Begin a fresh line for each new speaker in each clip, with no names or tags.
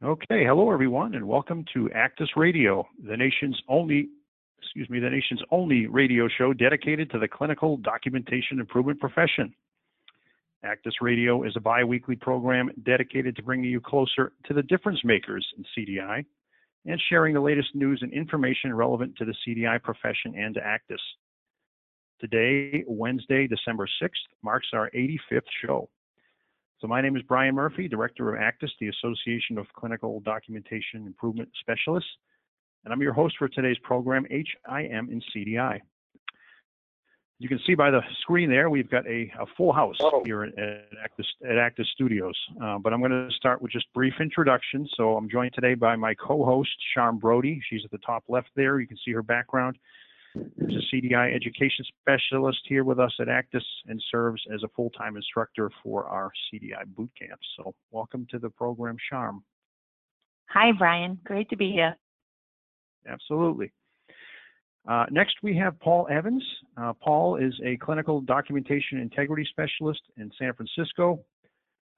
Okay, hello everyone, and welcome to ACDIS Radio, the nation's only, excuse me, the nation's only radio show dedicated to the clinical documentation improvement profession. ACDIS Radio is a bi-weekly program dedicated to bringing you closer to the difference makers in CDI and sharing the latest news and information relevant to the CDI profession and to ACDIS. Today, Wednesday, December 6th, marks our 85th show. So my name is Brian Murphy, Director of ACDIS, the Association of Clinical Documentation Improvement Specialists, and I'm your host for today's program, HIM in CDI. You can see by the screen there, we've got a, a full house oh. here at, at, ACDIS, at ACDIS Studios. Uh, but I'm going to start with just brief introduction. So I'm joined today by my co-host, Sharme Brodie. She's at the top left there. You can see her background. There's a CDI education specialist here with us at ACDIS and serves as a full-time instructor for our CDI boot camp. So welcome to the program, Sharme.
Hi, Brian. Great to be here.
Absolutely. Uh, next, we have Paul Evans. Uh, Paul is a clinical documentation integrity specialist in San Francisco.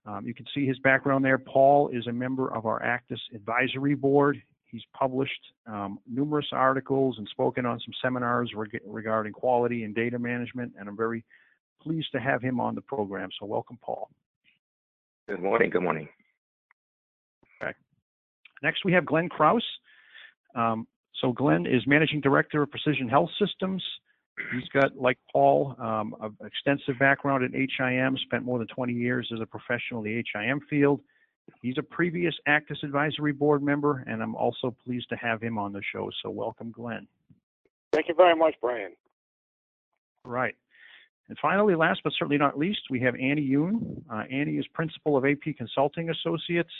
Um, you can see his background there. Paul is a member of our ACDIS advisory board. He's published um, numerous articles and spoken on some seminars reg- regarding quality and data management, and I'm very pleased to have him on the program. So, welcome, Paul.
Good morning. Good morning.
Okay. Next, we have Glenn Krauss. Um, so, Glenn is Managing Director of Precision Health Systems. He's got, like Paul, um, an extensive background in HIM, spent more than 20 years as a professional in the HIM field. He's a previous ACDIS Advisory Board member, and I'm also pleased to have him on the show. So welcome, Glenn.
Thank you very much, Brian.
Right. And finally, last but certainly not least, we have Anny Yuen. Uh, Anny is principal of AP Consulting Associates.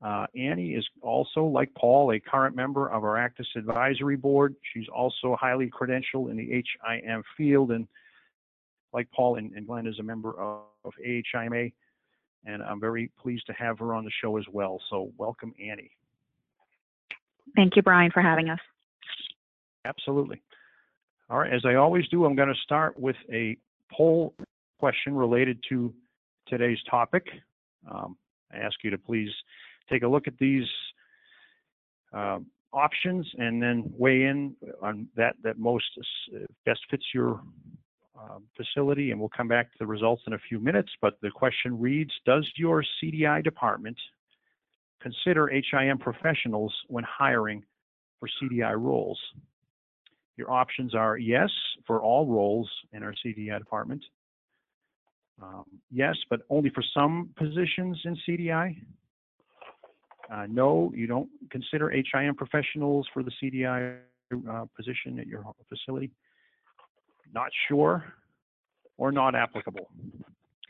Uh, Anny is also, like Paul, a current member of our ACDIS Advisory Board. She's also highly credentialed in the HIM field, and like Paul and, and Glenn is a member of, of AHIMA and I'm very pleased to have her on the show as well. So welcome, Anny.
Thank you, Brian, for having us.
Absolutely. All right, as I always do, I'm going to start with a poll question related to today's topic. Um, I ask you to please take a look at these uh, options and then weigh in on that that most uh, best fits your facility, and we'll come back to the results in a few minutes. But the question reads Does your CDI department consider HIM professionals when hiring for CDI roles? Your options are yes for all roles in our CDI department, um, yes, but only for some positions in CDI. Uh, no, you don't consider HIM professionals for the CDI uh, position at your facility not sure, or not applicable.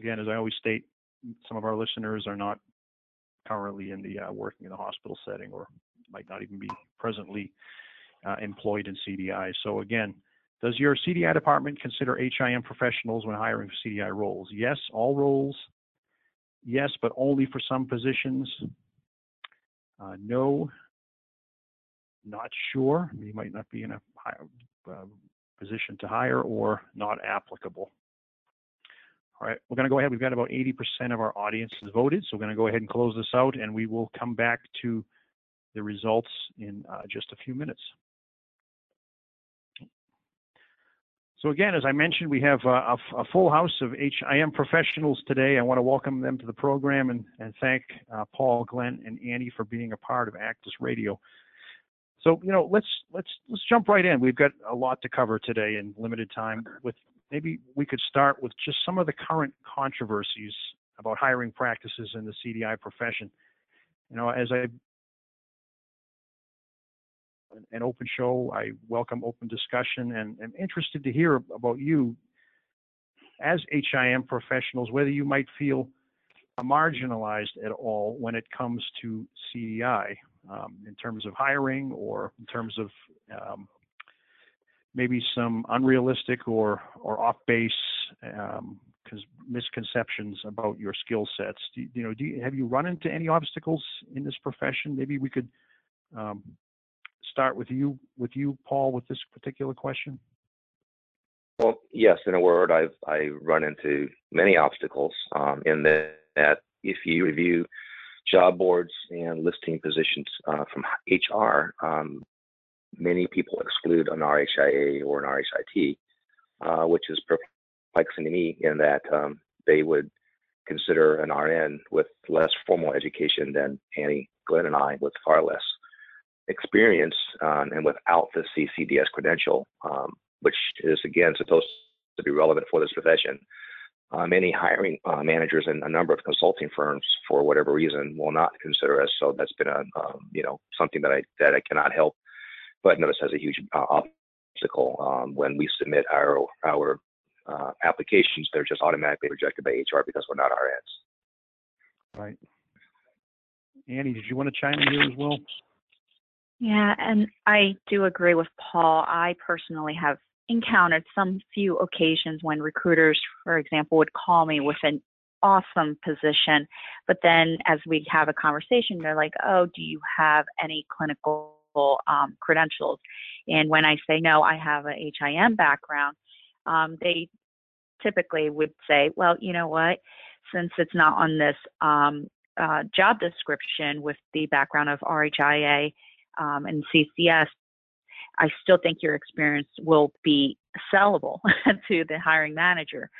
Again, as I always state, some of our listeners are not currently in the uh, working in the hospital setting or might not even be presently uh, employed in CDI. So again, does your CDI department consider HIM professionals when hiring for CDI roles? Yes, all roles. Yes, but only for some positions. Uh, no, not sure. You might not be in a high, uh, position to hire or not applicable. All right, we're going to go ahead. We've got about 80% of our audience has voted, so we're going to go ahead and close this out, and we will come back to the results in uh, just a few minutes. So again, as I mentioned, we have uh, a, a, full house of HIM professionals today. I want to welcome them to the program and, and thank uh, Paul, Glenn, and Anny for being a part of ACDIS Radio. So you know, let's let's let's jump right in. We've got a lot to cover today in limited time. With maybe we could start with just some of the current controversies about hiring practices in the CDI profession. You know, as I an open show, I welcome open discussion, and am interested to hear about you as HIM professionals, whether you might feel marginalized at all when it comes to CDI um, in terms of hiring or in terms of um, maybe some unrealistic or or off base um, misconceptions about your skill sets. Do, you know, do you, have you run into any obstacles in this profession? Maybe we could um, start with you with you, Paul, with this particular question.
Well, yes. In a word, I've I run into many obstacles um, in that, that if you review job boards and listing positions uh, from HR, um, many people exclude an RHIA or an RHIT, uh, which is perplexing to me in that um, they would consider an RN with less formal education than Anny, Glenn, and I with far less experience um, and without the CCDS credential, um, which is again supposed to be relevant for this profession. Many hiring uh, managers and a number of consulting firms, for whatever reason, will not consider us. So that's been a um, you know something that I that I cannot help but notice has a huge uh, obstacle um, when we submit our our uh, applications. They're just automatically rejected by HR because we're not RNs.
Right. Anny, did you want to chime in here as well?
Yeah, and I do agree with Paul. I personally have encountered some few occasions when recruiters, for example, would call me with an awesome position, but then as we have a conversation, they're like, "Oh, do you have any clinical um, credentials?" And when I say no, I have a HIM background, um, they typically would say, "Well, you know what? Since it's not on this um, uh, job description with the background of RHIA um, and CCS, I still think your experience will be sellable to the hiring manager.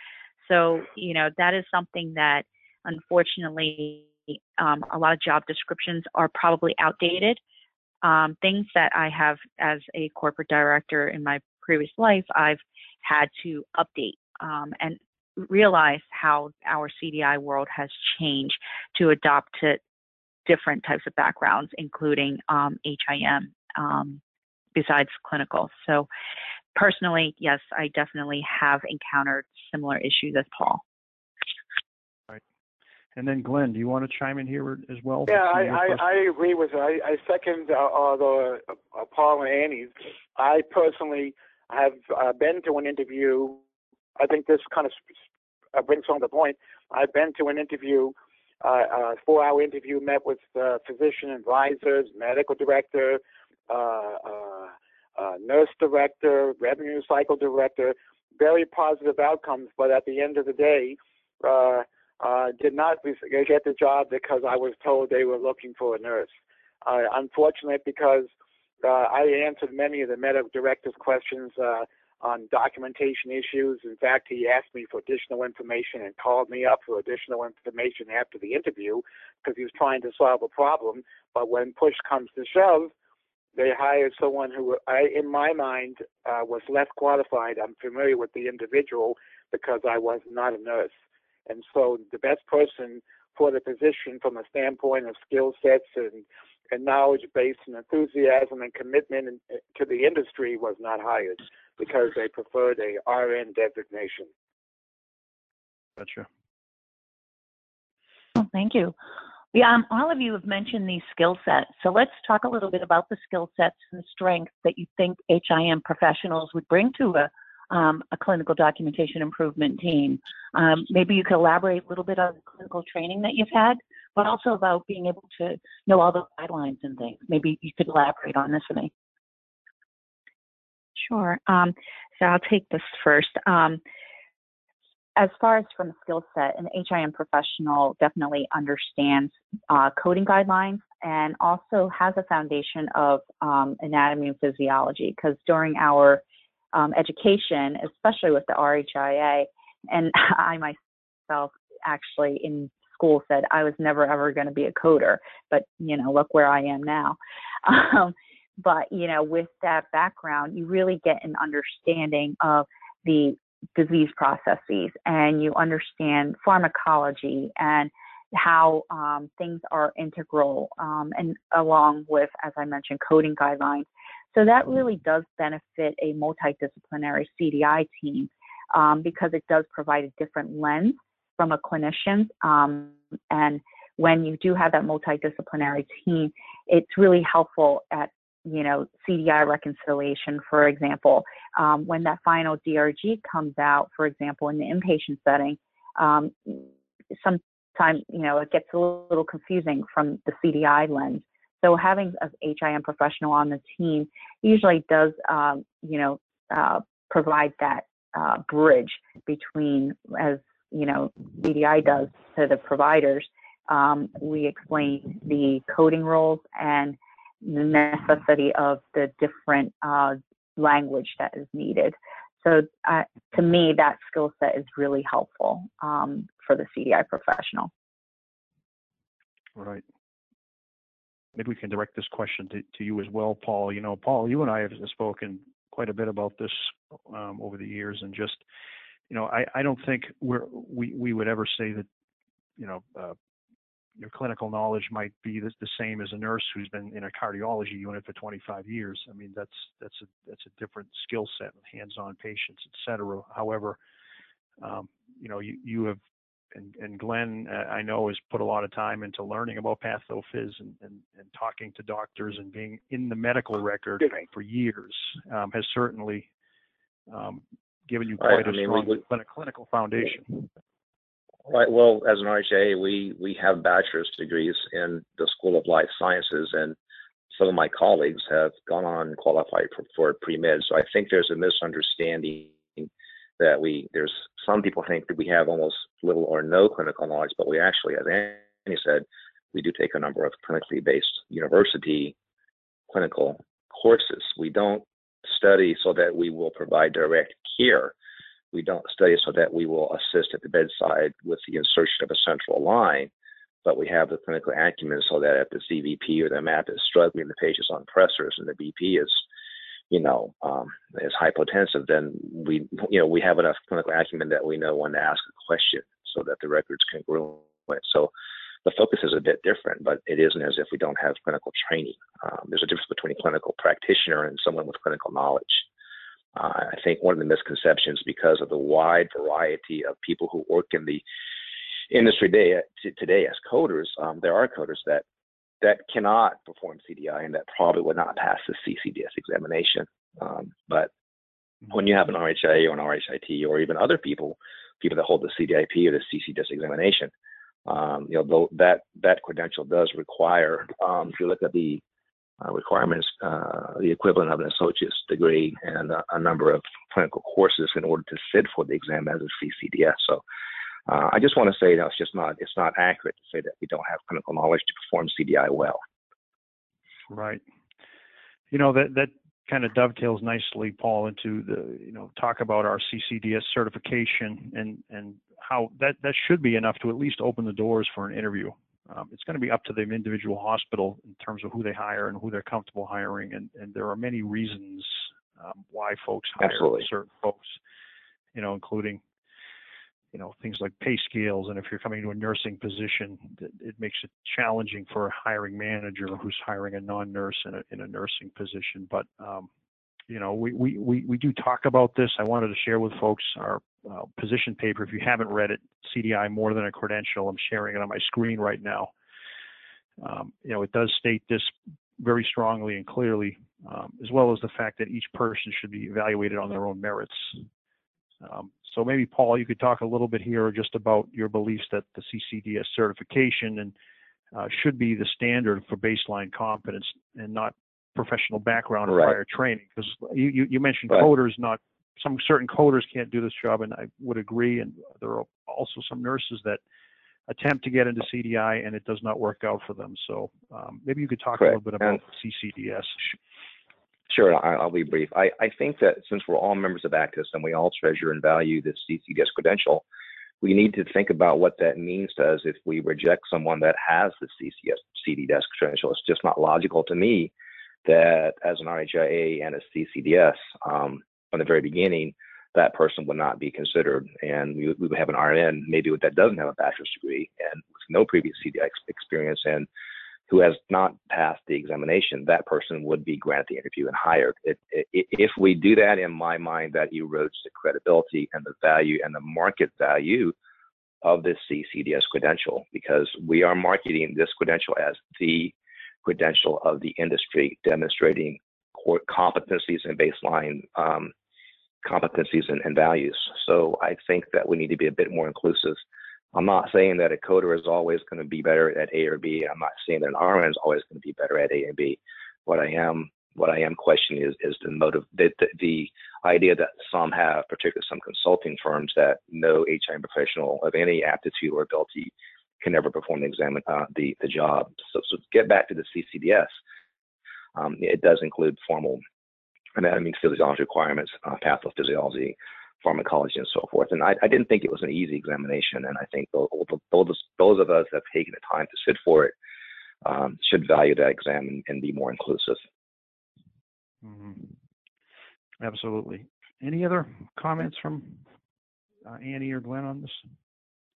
So, you know, that is something that unfortunately um, a lot of job descriptions are probably outdated. Um, things that I have as a corporate director in my previous life, I've had to update um, and realize how our CDI world has changed to adopt to different types of backgrounds, including HIM um, besides clinical. So, personally, yes, I definitely have encountered similar issues as Paul.
Right. And then, Glenn, do you want to chime in here as well?
Yeah, I, I, I, agree with I, I second uh, uh, the uh, Paul and Anny's. I personally have uh, been to an interview. I think this kind of uh, brings home the point. I've been to an interview, uh, a four-hour interview, met with physician advisors, medical director, uh, nurse director, revenue cycle director, very positive outcomes. But at the end of the day, uh, uh, did not get the job because I was told they were looking for a nurse. Uh, unfortunate because uh, I answered many of the medical director's questions uh, on documentation issues. In fact, he asked me for additional information and called me up for additional information after the interview because he was trying to solve a problem. But when push comes to shove, they hired someone who, I, in my mind, uh, was less qualified. I'm familiar with the individual because I was not a nurse. And so the best person for the position from a standpoint of skill sets and, and knowledge base and enthusiasm and commitment in, to the industry was not hired because they preferred a RN designation.
Gotcha.
Oh, thank you. Yeah, um, all of you have mentioned these skill sets. So let's talk a little bit about the skill sets and strengths that you think HIM professionals would bring to a, um, a clinical documentation improvement team. Um, maybe you could elaborate a little bit on the clinical training that you've had, but also about being able to know all the guidelines and things. Maybe you could elaborate on this for me.
Sure. Um, so I'll take this first. As far as from a skill set, an HIM professional definitely understands uh, coding guidelines and also has a foundation of um, anatomy and physiology because during our um, education, especially with the RHIA, and I myself actually in school said I was never ever going to be a coder, but you know, look where I am now. Um, but you know, with that background, you really get an understanding of the disease processes and you understand pharmacology and how um, things are integral um, and along with, as I mentioned, coding guidelines. So that really does benefit a multidisciplinary CDI team um, because it does provide a different lens from a clinician. Um, and when you do have that multidisciplinary team, it's really helpful at you know, CDI reconciliation, for example, um, when that final DRG comes out, for example, in the inpatient setting, um, sometimes, you know, it gets a little confusing from the CDI lens. So having a HIM professional on the team usually does, um, you know, uh, provide that uh, bridge between, as you know, CDI does to the providers, Um, we explain the coding rules and necessity of the different uh, language that is needed. So uh, to me, that skill set is really helpful um, for the CDI professional.
Right. Maybe we can direct this question to, to you as well, Paul. You know, Paul, you and I have spoken quite a bit about this um, over the years, and just, you know, I, I don't think we we would ever say that, you know, uh, your clinical knowledge might be the, the, same as a nurse who's been in a cardiology unit for 25 years. I mean, that's that's a that's a different skill set, hands-on patients, et cetera. However, um, you know, you you have and, and Glenn, uh, I know, has put a lot of time into learning about pathophys and, and, and talking to doctors and being in the medical record for years um, has certainly um, given you quite a mean, strong we, we, clinical foundation.
Right. Well, as an RHIA, we we have bachelor's degrees in the School of Life Sciences, and some of my colleagues have gone on and qualified for, for pre med. So I think there's a misunderstanding that we there's some people think that we have almost little or no clinical knowledge, but we actually, as Anny said, we do take a number of clinically based university clinical courses. We don't study so that we will provide direct care we don't study so that we will assist at the bedside with the insertion of a central line, but we have the clinical acumen so that if the CVP or the MAP is struggling, the patient's on pressors and the BP is, you know, um, is hypotensive, then we, you know, we have enough clinical acumen that we know when to ask a question so that the record's congruent. So the focus is a bit different, but it isn't as if we don't have clinical training. Um, there's a difference between a clinical practitioner and someone with clinical knowledge. Uh, I think one of the misconceptions, because of the wide variety of people who work in the industry today, today as coders, um, there are coders that that cannot perform CDI and that probably would not pass the CCDS examination. Um, but when you have an RHIA or an RHIT or even other people, people that hold the CDIP or the CCDS examination, um, you know, that that credential does require. Um, if you look at the uh, requirements, uh, the equivalent of an associate's degree and a, a, number of clinical courses in order to sit for the exam as a CCDS. So uh, I just want to say that it's just not it's not accurate to say that we don't have clinical knowledge to perform CDI well.
Right. You know that that kind of dovetails nicely, Paul, into the you know talk about our CCDS certification and and how that that should be enough to at least open the doors for an interview um, it's going to be up to the individual hospital in terms of who they hire and who they're comfortable hiring. And, and there are many reasons um, why folks hire
Absolutely.
certain folks, you know, including, you know, things like pay scales. And if you're coming to a nursing position, it, it makes it challenging for a hiring manager who's hiring a non-nurse in a, in a nursing position. But, um, you know, we, we, we, we do talk about this. I wanted to share with folks our uh, position paper. If you haven't read it, CDI more than a credential. I'm sharing it on my screen right now. Um, you know, it does state this very strongly and clearly, um, as well as the fact that each person should be evaluated on their own merits. Um, so maybe Paul, you could talk a little bit here just about your beliefs that the CCDS certification and uh, should be the standard for baseline competence and not professional background or
right.
prior training. Because you, you, you, mentioned
right.
coders not some certain coders can't do this job, and I would agree. And there are also some nurses that attempt to get into CDI and it does not work out for them. So um, maybe you could talk
Correct.
a little bit about and CCDS.
Sure, I'll be brief. I, I think that since we're all members of ACDIS and we all treasure and value this CCDS credential, we need to think about what that means to us if we reject someone that has the CCS, CDS credential. It's just not logical to me that as an RHIA and a CCDS, um, from the very beginning, that person would not be considered. And we, we would have an RN, maybe that doesn't have a bachelor's degree and with no previous CDI experience and who has not passed the examination, that person would be granted the interview and hired. It, it, if we do that, in my mind, that erodes the credibility and the value and the market value of this CCDS credential because we are marketing this credential as the credential of the industry, demonstrating core competencies and baseline um, competencies and, and, values. So I think that we need to be a bit more inclusive. I'm not saying that a coder is always going to be better at A or B. I'm not saying that an RN is always going to be better at A and B. What I am what I am questioning is is the motive the, the, the idea that some have, particularly some consulting firms that no HIM professional of any aptitude or ability can ever perform the exam, uh, the the job. So, so get back to the CCDS. Um, it does include formal anatomy and physiology requirements, uh, pathophysiology, pharmacology, and so forth. And I, I, didn't think it was an easy examination, and I think those, those, those of us that have taken the time to sit for it um, should value that exam and, and be more inclusive.
Mm-hmm. Absolutely. Any other comments from uh, Anny or Glenn on this?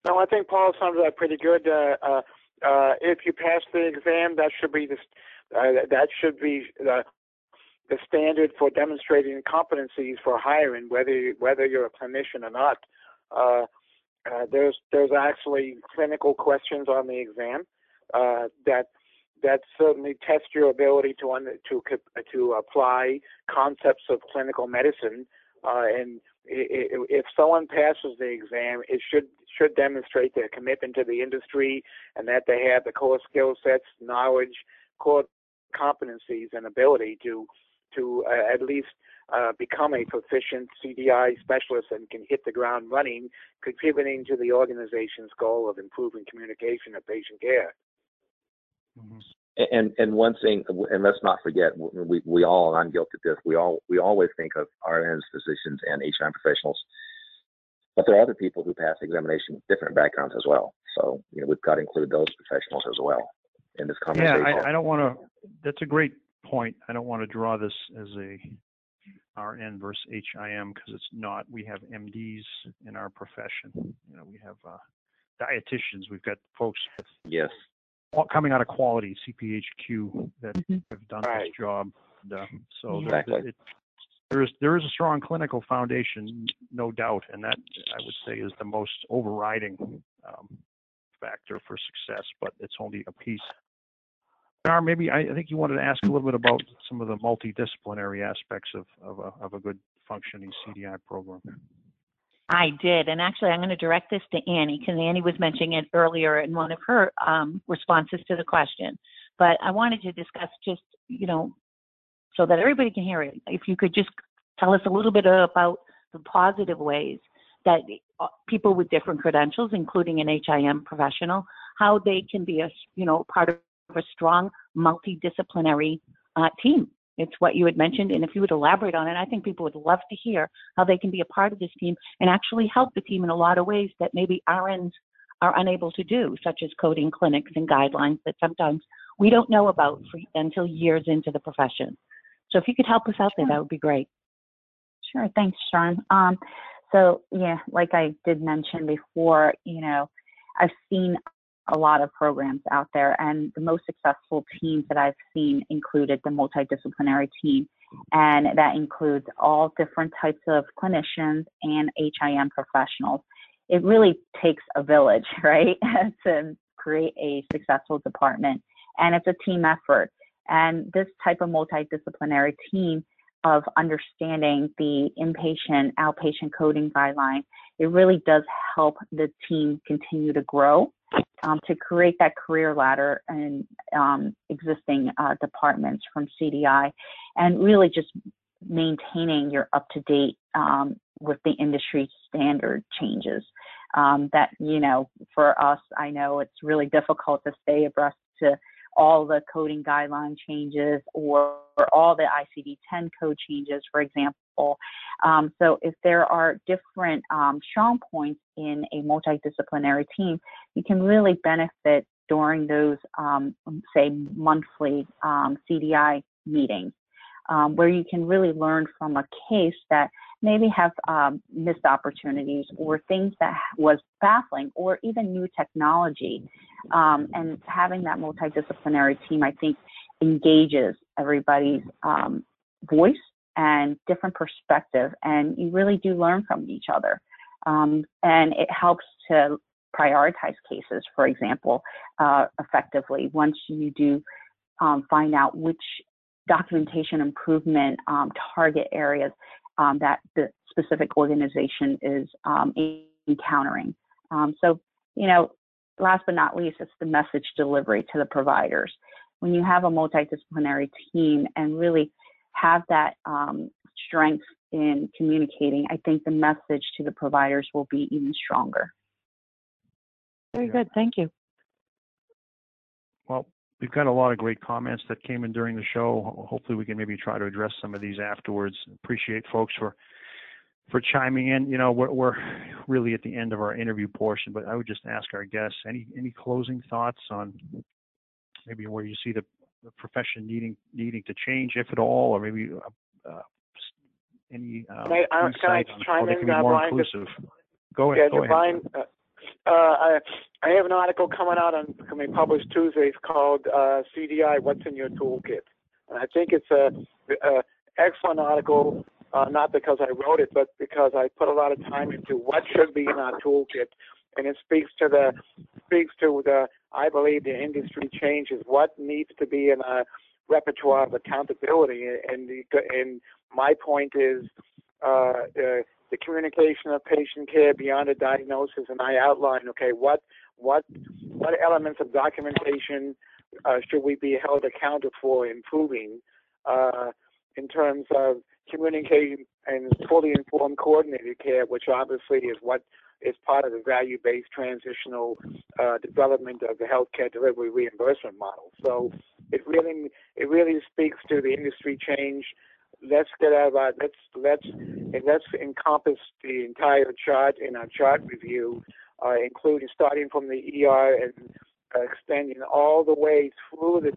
No, I think Paul summed it up pretty good. Uh, uh, uh, if you pass the exam, that should be the uh, that should be the standard for demonstrating competencies for hiring, whether whether you're a clinician or not. Uh, uh, there's there's actually clinical questions on the exam uh, that that certainly test your ability to un, to to apply concepts of clinical medicine. Uh, and if someone passes the exam, it should should demonstrate their commitment to the industry and that they have the core skill sets, knowledge, core competencies, and ability to to uh, at least uh, become a proficient CDI specialist and can hit the ground running, contributing to the organization's goal of improving communication of patient care.
Mm-hmm. And and one thing, and let's not forget, we we all, I'm guilty of this. We all we always think of RNs, physicians, and HIM professionals, but there are other people who pass examination with different backgrounds as well. So you know we've got to include those professionals as well in this conversation.
Yeah, I, I don't want to. That's a great point. I don't want to draw this as a RN versus HIM because it's not. We have MDs in our profession. You know, we have uh, dietitians. We've got folks with
yes
coming out of quality CPHQ that mm-hmm. have done
right.
this job. And, uh, so
exactly.
there, it, there is there is a strong clinical foundation, no doubt, and that I would say is the most overriding um, factor for success. But it's only a piece. Maybe I, I, think you wanted to ask a little bit about some of the multidisciplinary aspects of of a, of a good functioning CDI program.
I did, and actually, I'm going to direct this to Anny because Anny was mentioning it earlier in one of her um, responses to the question. But I wanted to discuss just, you know, so that everybody can hear it. If you could just tell us a little bit about the positive ways that uh, people with different credentials, including an HIM professional, how they can be a, you know, part of a strong multidisciplinary uh, team it's what you had mentioned, and if you would elaborate on it, I think people would love to hear how they can be a part of this team and actually help the team in a lot of ways that maybe RNs are unable to do, such as coding clinics and guidelines that sometimes we don't know about for, until years into the profession. So if you could help us out there, that would be great.
Sure. Thanks, Sharon. Um, so yeah, like I did mention before, you know, I've seen a lot of programs out there, and the most successful teams that I've seen included the multidisciplinary team, and that includes all different types of clinicians and HIM professionals. It really takes a village, right, to create a successful department, and it's a team effort. And this type of multidisciplinary team of understanding the inpatient, outpatient coding guidelines, it really does help the team continue to grow um, to create that career ladder and um, existing uh, departments from CDI, and really just maintaining your up to date um, with the industry standard changes. Um, that you know, for us, I know it's really difficult to stay abreast to all the coding guideline changes or, or all the ICD-10 code changes, for example. Um, so if there are different um, strong points in a multidisciplinary team, you can really benefit during those, um, say, monthly um, CDI meetings, um, where you can really learn from a case that maybe have um, missed opportunities or things that was baffling or even new technology. And having that multidisciplinary team, I think, engages everybody's voice and different perspective, and you really do learn from each other. Um, and it helps to prioritize cases, for example, uh, effectively once you do um, find out which documentation improvement um, target areas um, that the specific organization is um, encountering. Um, so, you know, last but not least, it's the message delivery to the providers. When you have a multidisciplinary team and really have that um, strength in communicating, I think the message to the providers will be even stronger.
Very good. Thank you.
Well, we've got a lot of great comments that came in during the show. Hopefully, we can maybe try to address some of these afterwards. Appreciate folks for for chiming in. You know, we're, we're really at the end of our interview portion, but I would just ask our guests any any closing thoughts on maybe where you see the, the profession needing needing to change, if at all, or maybe uh, uh, any uh,
Can I- uh, can I chime in,
can be
uh,
more
Brian, just-
inclusive. Go
Yeah,
ahead. Go ahead.
Brian, uh, uh, I, I have an article coming out on, coming published Tuesday. Called uh, CDI, What's in Your Toolkit? And I think it's a, a excellent article, uh, not because I wrote it, but because I put a lot of time into what should be in our toolkit. And it speaks to the, speaks to the, I believe the industry changes, what needs to be in a repertoire of accountability. And, and my point is, uh, uh, the communication of patient care beyond a diagnosis, and I outline, okay, what what what elements of documentation uh, should we be held accountable for improving uh, in terms of communicating and fully informed coordinated care, which obviously is what is part of the value-based transitional uh, development of the healthcare delivery reimbursement model. So it really it really speaks to the industry change. Let's get out of our let's let's and let's encompass the entire chart in our chart review, uh, including starting from the ER and uh, extending all the way through the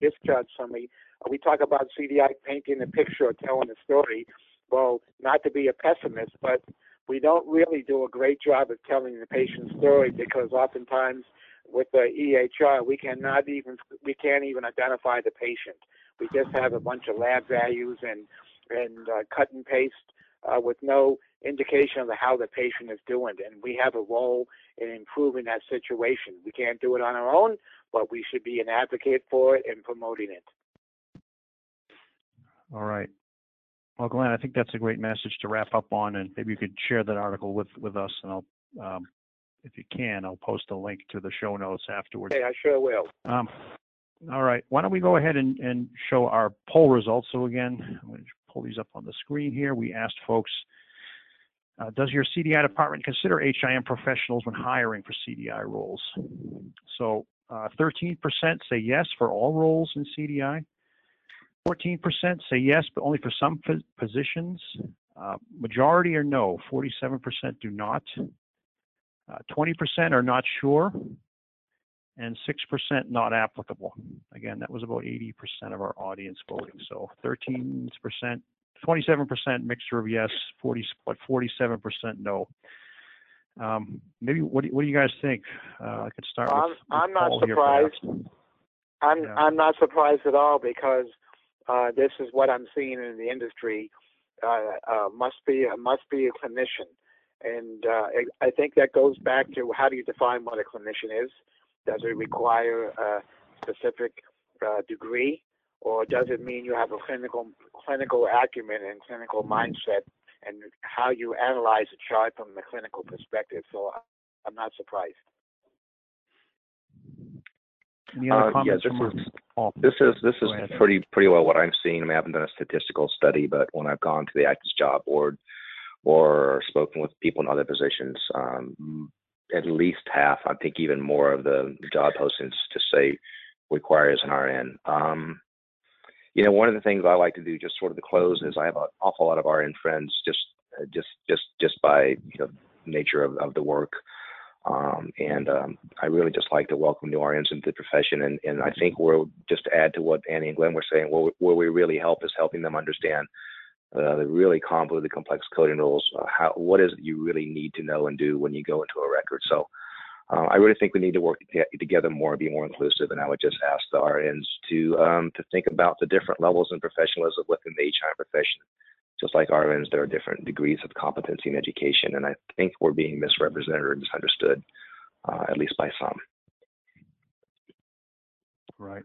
discharge summary. We talk about CDI painting the picture or telling the story. Well, not to be a pessimist, but we don't really do a great job of telling the patient's story because oftentimes with the EHR we cannot even we can't even identify the patient. We just have a bunch of lab values and and uh, cut and paste uh, with no indication of how the patient is doing. And we have a role in improving that situation. We can't do it on our own, but we should be an advocate for it and promoting it.
All right. Well, Glenn, I think that's a great message to wrap up on, and maybe you could share that article with with us, and I'll, um, if you can, I'll post a link to the show notes afterwards.
Hey, I sure will.
Um, all right. Why don't we go ahead and, and show our poll results? So again, I'm going to pull these up on the screen here. We asked folks, uh, does your CDI department consider HIM professionals when hiring for CDI roles? So uh, 13% say yes for all roles in CDI. 14% say yes, but only for some positions. Uh, majority are no. 47% do not. Uh, 20% are not sure and 6% not applicable. Again, that was about 80% of our audience voting. So 13%, 27% mixture of yes, 40, but 47% no. Um, maybe what do, what do you guys think? Uh, I could start
I'm,
with, with
I'm not surprised. I'm
Yeah.
I'm not surprised at all because uh, this is what I'm seeing in the industry. Uh, uh, must be must be a clinician, and uh, I I think that goes back to how do you define what a clinician is? Does it require a specific uh, degree, or does it mean you have a clinical clinical acumen and clinical mindset, and how you analyze a chart from the clinical perspective? So I'm not surprised.
Any other
Uh, yeah,
comments
this
from
is
Paul?
this is this is
ahead.
pretty pretty well what I'm seeing. I, mean, I haven't done a statistical study, but when I've gone to the ACDIS Job Board or spoken with people in other positions, um, at least half, I think even more of the job postings to say requires an RN. Um, you know, one of the things I like to do, just sort of to close, is I have an awful lot of RN friends, just uh, just just just by you know nature of, of the work. Um, and um, I really just like to welcome new RNs into the profession. And, and I think we're just to add to what Anny and Glenn were saying, where, where we really help is helping them understand uh, the really convoluted, complex coding rules. Uh, how what is it you really need to know and do when you go into a record? So. Uh, I really think we need to work to- together more and be more inclusive. And I would just ask the RNs to um, to think about the different levels and professionalism within the HI profession just like RNs, there are different degrees of competency in education, and I think we're being misrepresented or misunderstood, uh, at least by some.
Right.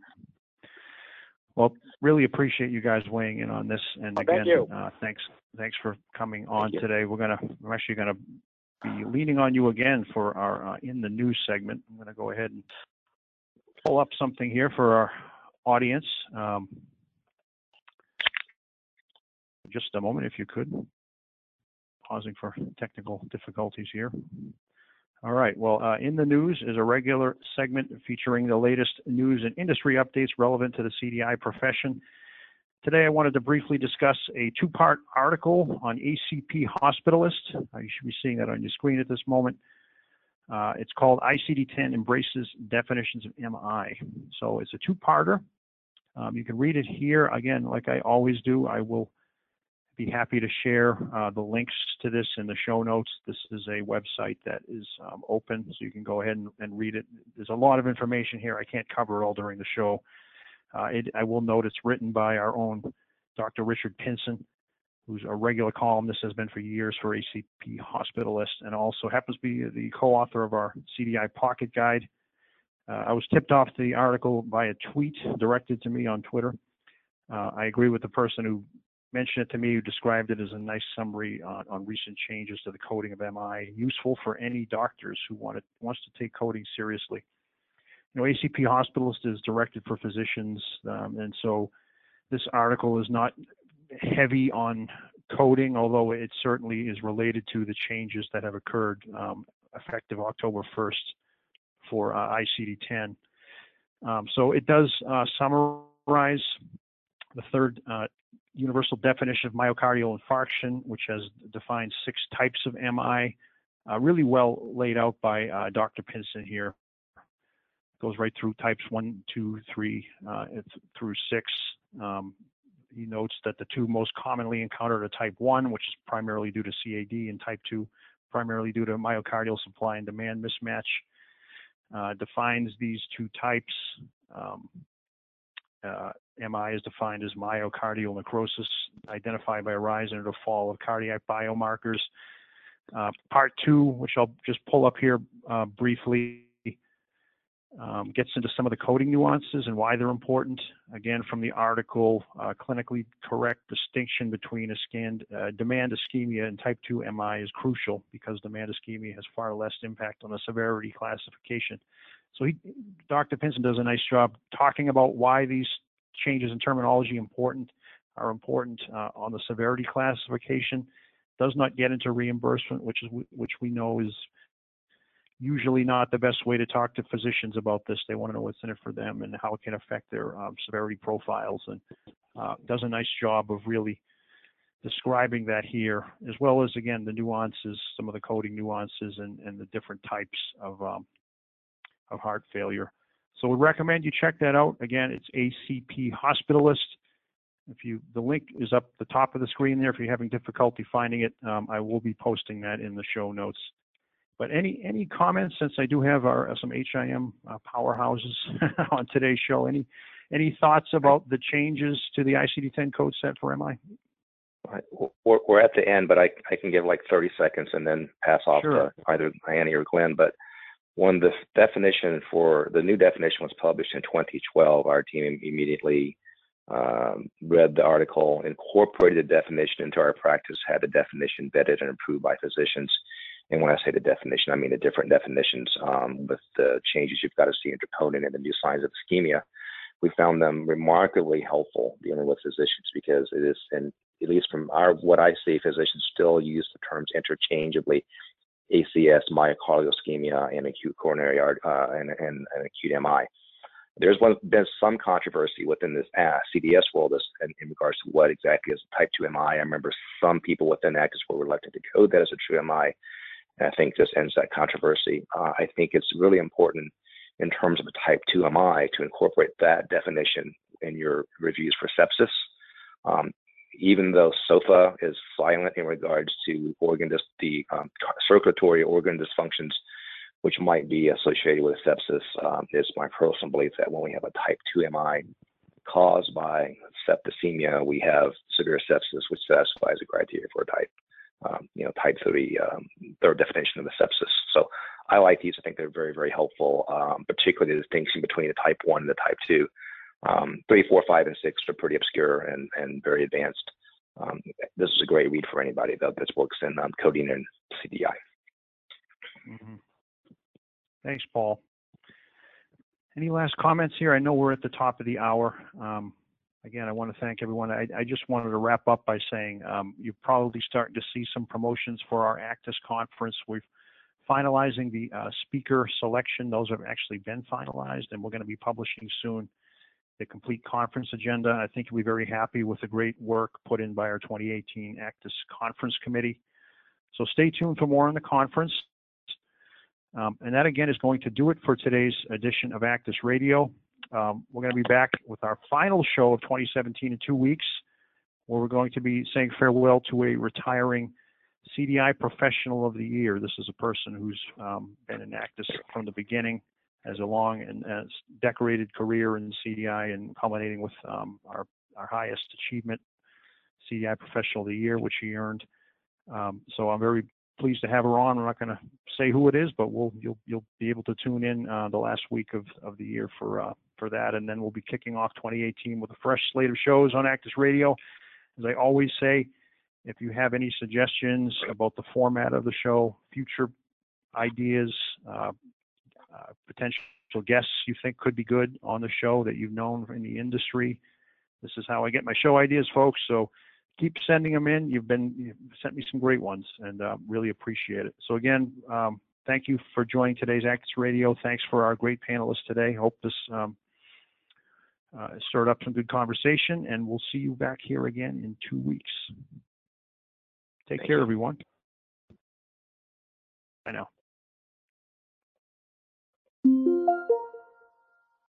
Well, really appreciate you guys weighing in on this. And
Oh,
again,
thank
uh, thanks, thanks for coming on today. We're gonna, we're actually gonna be leaning on you again for our, uh, in the news segment. I'm gonna go ahead and pull up something here for our audience. Um, just a moment, if you could. Pausing for technical difficulties here. All right. Well, uh, in the news is a regular segment featuring the latest news and industry updates relevant to the CDI profession. Today, I wanted to briefly discuss a two-part article on ACP Hospitalist. Uh, you should be seeing that on your screen at this moment. Uh, it's called ICD-10 Embraces Definitions of MI. So it's a two-parter. Um, you can read it here. Again, like I always do, I will be happy to share uh, the links to this in the show notes. This is a website that is um, open, so you can go ahead and, and, read it. There's a lot of information here. I can't cover it all during the show. Uh, it, I will note it's written by our own Dr. Richard Pinson, who's a regular columnist, has been for years for ACP Hospitalist, and also happens to be the co-author of our CDI Pocket Guide. Uh, I was tipped off to the article by a tweet directed to me on Twitter. Uh, I agree with the person who mentioned it to me, who described it as a nice summary on, on recent changes to the coding of MI, useful for any doctors who want to, wants to take coding seriously. You know, ACP Hospitalist is directed for physicians, um, and so this article is not heavy on coding, although it certainly is related to the changes that have occurred um, effective October 1st for uh, ICD-10. Um, so it does uh, summarize the third uh, universal definition of myocardial infarction, which has defined six types of MI, uh, really well laid out by uh, Dr. Pinson here. Goes right through types one, two, three, uh, through six. Um, he notes that the two most commonly encountered are type 1, which is primarily due to CAD, and type 2, primarily due to myocardial supply and demand mismatch. Uh, defines these two types. Um, MI is defined as myocardial necrosis identified by a rise and a fall of cardiac biomarkers. Uh, part two, which I'll just pull up here uh, briefly, um, gets into some of the coding nuances and why they're important. Again, from the article, uh, clinically correct distinction between scanned, uh, demand ischemia and type 2 MI is crucial because demand ischemia has far less impact on the severity classification. So he, Dr. Pinson does a nice job talking about why these changes in terminology important are important uh, on the severity classification. Does not get into reimbursement, which is which we know is usually not the best way to talk to physicians about this. They want to know what's in it for them and how it can affect their um, severity profiles, and uh, does a nice job of really describing that here, as well as again the nuances, some of the coding nuances, and, and the different types of um, of heart failure. So we recommend you check that out. Again, it's ACP Hospitalist. If you, the link is up the top of the screen there. If you're having difficulty finding it, um, I will be posting that in the show notes. But any any comments since I do have our some HIM uh, powerhouses on today's show? Any any thoughts about the changes to the ICD-10 code set for MI?
We're, we're at the end, but I, I can give like 30 seconds and then pass off sure. to either Anny or Glenn. But when the definition for the new definition was published in 2012, our team immediately um, read the article, incorporated the definition into our practice, had the definition vetted and approved by physicians. And when I say the definition, I mean the different definitions um, with the changes you've got to see in troponin and the new signs of ischemia. We found them remarkably helpful dealing with physicians because it is, and at least from our what I see, physicians still use the terms interchangeably ACS, myocardial ischemia, and acute coronary uh, and, and, and, acute MI. There's been some controversy within this uh, CDS world as, in, in, regards to what exactly is type 2 MI. I remember some people within ACDIS were reluctant to code that as a true MI. And I think this ends that controversy. Uh, I think it's really important in terms of a type 2 MI to incorporate that definition in your reviews for sepsis. Um, even though SOFA is silent in regards to organ dis- the um, circulatory organ dysfunctions, which might be associated with sepsis, um, it's my personal belief that when we have a type 2 MI caused by septicemia, we have severe sepsis, which satisfies the criteria for type, um, you know, type 3, um, third definition of the sepsis. So I like these. I think they're very, very helpful, um, particularly the distinction between the type 1 and the type 2. Um, three, four, five, and six are pretty obscure and, and very advanced. Um, this is a great read for anybody that, that works in um, coding and CDI.
Mm-hmm. Thanks, Paul. Any last comments here? I know we're at the top of the hour. Um, again, I want to thank everyone. I, I, just wanted to wrap up by saying um, you're probably starting to see some promotions for our ACDIS conference. We've finalizing the uh, speaker selection. Those have actually been finalized, and we're going to be publishing soon the complete conference agenda. I think be very happy with the great work put in by our 2018 ACDIS Conference Committee. So stay tuned for more on the conference. Um, and that again is going to do it for today's edition of ACDIS Radio. Um, we're going to be back with our final show of 2017 in two weeks, where we're going to be saying farewell to a retiring CDI Professional of the Year. This is a person who's um, been in ACDIS from the beginning, has a long and decorated career in CDI, and culminating with um, our our highest achievement, CDI Professional of the Year, which he earned. Um, so I'm very pleased to have her on. We're not going to say who it is, but we'll you'll you'll be able to tune in uh, the last week of of the year for uh, for that, and then we'll be kicking off 2018 with a fresh slate of shows on ACDIS Radio. As I always say, if you have any suggestions about the format of the show, future ideas, uh, uh, potential guests you think could be good on the show that you've known in the industry, this is how I get my show ideas, folks. So keep sending them in. You've been you've sent me some great ones, and uh, really appreciate it. So again, um, thank you for joining today's ACDIS Radio. Thanks for our great panelists today. Hope this um, uh, stirred up some good conversation, and we'll see you back here again in two weeks. Take
Thank
care,
you.
everyone. I know.